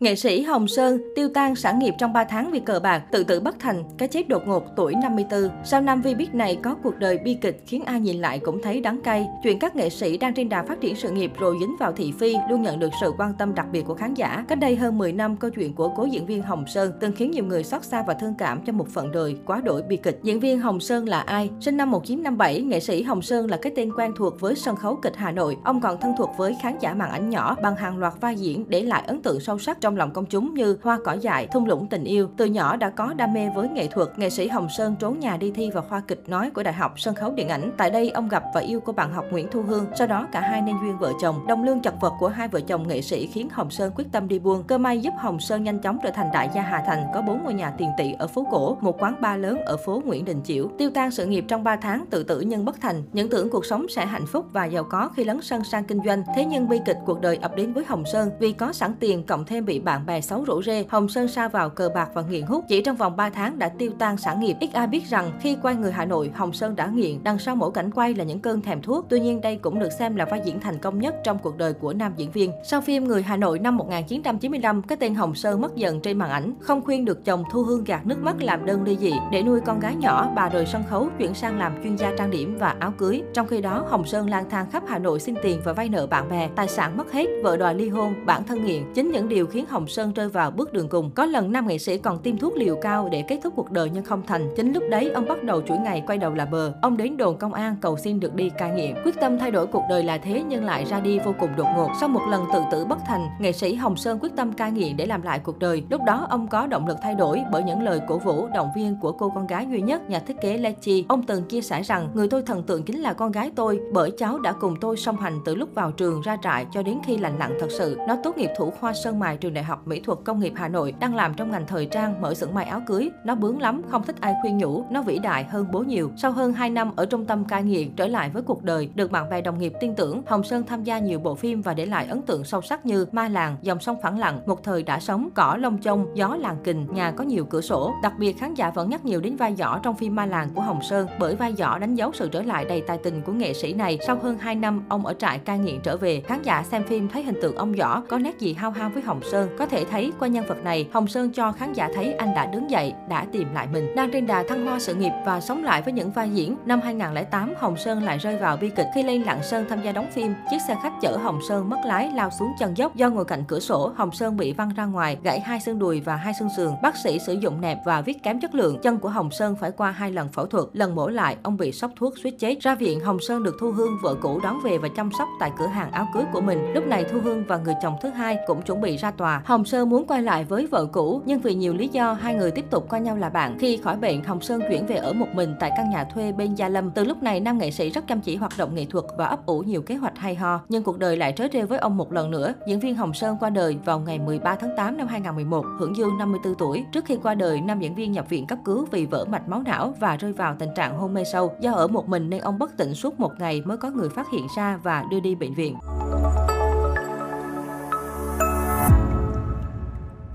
Nghệ sĩ Hồng Sơn tiêu tan sản nghiệp trong 3 tháng vì cờ bạc, tự tử bất thành, cái chết đột ngột tuổi 54. Sao nam vi biết này có cuộc đời bi kịch khiến ai nhìn lại cũng thấy đắng cay. Chuyện các nghệ sĩ đang trên đà phát triển sự nghiệp rồi dính vào thị phi luôn nhận được sự quan tâm đặc biệt của khán giả. Cách đây hơn 10 năm, câu chuyện của cố diễn viên Hồng Sơn từng khiến nhiều người xót xa và thương cảm cho một phận đời quá đổi bi kịch. Diễn viên Hồng Sơn là ai? Sinh năm 1957, nghệ sĩ Hồng Sơn là cái tên quen thuộc với sân khấu kịch Hà Nội. Ông còn thân thuộc với khán giả màn ảnh nhỏ bằng hàng loạt vai diễn để lại ấn tượng sâu sắc trong lòng công chúng như Hoa cỏ dại, Thung lũng tình yêu. Từ nhỏ đã có đam mê với nghệ thuật, nghệ sĩ Hồng Sơn trốn nhà đi thi vào khoa kịch nói của Đại học Sân khấu Điện ảnh. Tại đây, ông gặp và yêu cô bạn học Nguyễn Thu Hương. Sau đó cả hai nên duyên vợ chồng. Đồng lương chật vật của hai vợ chồng nghệ sĩ khiến Hồng Sơn quyết tâm đi buôn. Cơ may giúp Hồng Sơn nhanh chóng trở thành đại gia Hà Thành, có bốn ngôi nhà tiền tỷ ở phố cổ, một quán bar lớn ở phố Nguyễn Đình Chiểu. Tiêu tan sự nghiệp trong 3 tháng, tự tử nhưng bất thành. Những tưởng cuộc sống sẽ hạnh phúc và giàu có khi lấn sân sang kinh doanh. Thế nhưng bi kịch cuộc đời ập đến với Hồng Sơn vì có sẵn tiền cộng thêm bị bạn bè xấu rủ rê. Hồng Sơn sa vào cờ bạc và nghiện hút. Chỉ trong vòng 3 tháng đã tiêu tan sản nghiệp. Ít ai biết rằng khi quay người Hà Nội, Hồng Sơn đã nghiện. Đằng sau mỗi cảnh quay là những cơn thèm thuốc. Tuy nhiên đây cũng được xem là vai diễn thành công nhất trong cuộc đời của nam diễn viên. Sau phim Người Hà Nội năm 1995, cái tên Hồng Sơn mất dần trên màn ảnh. Không khuyên được chồng Thu Hương gạt nước mắt làm đơn ly dị. Để nuôi con gái nhỏ, bà rời sân khấu chuyển sang làm chuyên gia trang điểm và áo cưới. Trong khi đó, Hồng Sơn lang thang khắp Hà Nội xin tiền và vay nợ bạn bè. Tài sản mất hết, vợ đòi ly hôn, bản thân nghiện. Chính những điều khiến Hồng Sơn rơi vào bước đường cùng. Có lần nam nghệ sĩ còn tiêm thuốc liều cao để kết thúc cuộc đời nhưng không thành. Chính lúc đấy ông bắt đầu chuỗi ngày quay đầu là bờ. Ông đến đồn công an cầu xin được đi cai nghiện. Quyết tâm thay đổi cuộc đời là thế nhưng lại ra đi vô cùng đột ngột. Sau một lần tự tử bất thành, nghệ sĩ Hồng Sơn quyết tâm cai nghiện để làm lại cuộc đời. Lúc đó ông có động lực thay đổi bởi những lời cổ vũ, động viên của cô con gái duy nhất nhà thiết kế Lechi. Ông từng chia sẻ rằng người tôi thần tượng chính là con gái tôi bởi cháu đã cùng tôi song hành từ lúc vào trường ra trại cho đến khi lành lặn thật sự. Nó tốt nghiệp thủ khoa sơn mài trường Đại học Mỹ thuật Công nghiệp Hà Nội, đang làm trong ngành thời trang, mở xưởng may áo cưới. Nó bướng lắm, không thích ai khuyên nhủ, nó vĩ đại hơn bố nhiều. Sau hơn 2 năm ở trung tâm cai nghiện trở lại với cuộc đời, được bạn bè đồng nghiệp tin tưởng, Hồng Sơn tham gia nhiều bộ phim và để lại ấn tượng sâu sắc như Ma làng, Dòng sông phẳng lặng, Một thời đã sống, Cỏ lông chông, Gió làng kình, Nhà có nhiều cửa sổ. Đặc biệt khán giả vẫn nhắc nhiều đến vai giỏ trong phim Ma làng của Hồng Sơn bởi vai giỏ đánh dấu sự trở lại đầy tài tình của nghệ sĩ này. Sau hơn 2 năm ông ở trại cai nghiện trở về, khán giả xem phim thấy hình tượng ông giỏ có nét gì hao hao với Hồng Sơn. Có thể thấy qua nhân vật này, Hồng Sơn cho khán giả thấy anh đã đứng dậy, đã tìm lại mình. Đang trên đà thăng hoa sự nghiệp và sống lại với những vai diễn, năm 2008, Hồng Sơn lại rơi vào bi kịch khi lên Lạng Sơn tham gia đóng phim. Chiếc xe khách chở Hồng Sơn mất lái lao xuống chân dốc do ngồi cạnh cửa sổ, Hồng Sơn bị văng ra ngoài, gãy hai xương đùi và hai xương sườn. Bác sĩ sử dụng nẹp và viết kém chất lượng. Chân của Hồng Sơn phải qua hai lần phẫu thuật. Lần mổ lại, ông bị sốc thuốc suýt chết. Ra viện, Hồng Sơn được Thu Hương vợ cũ đón về và chăm sóc tại cửa hàng áo cưới của mình. Lúc này Thu Hương và người chồng thứ hai cũng chuẩn bị ra tòa. Hồng Sơn muốn quay lại với vợ cũ, nhưng vì nhiều lý do hai người tiếp tục coi nhau là bạn. Khi khỏi bệnh, Hồng Sơn chuyển về ở một mình tại căn nhà thuê bên Gia Lâm. Từ lúc này, nam nghệ sĩ rất chăm chỉ hoạt động nghệ thuật và ấp ủ nhiều kế hoạch hay ho. Nhưng cuộc đời lại trớ trêu với ông một lần nữa. Diễn viên Hồng Sơn qua đời vào ngày 13 tháng 8 năm 2011, hưởng dương 54 tuổi. Trước khi qua đời, nam diễn viên nhập viện cấp cứu vì vỡ mạch máu não và rơi vào tình trạng hôn mê sâu. Do ở một mình nên ông bất tỉnh suốt một ngày mới có người phát hiện ra và đưa đi bệnh viện.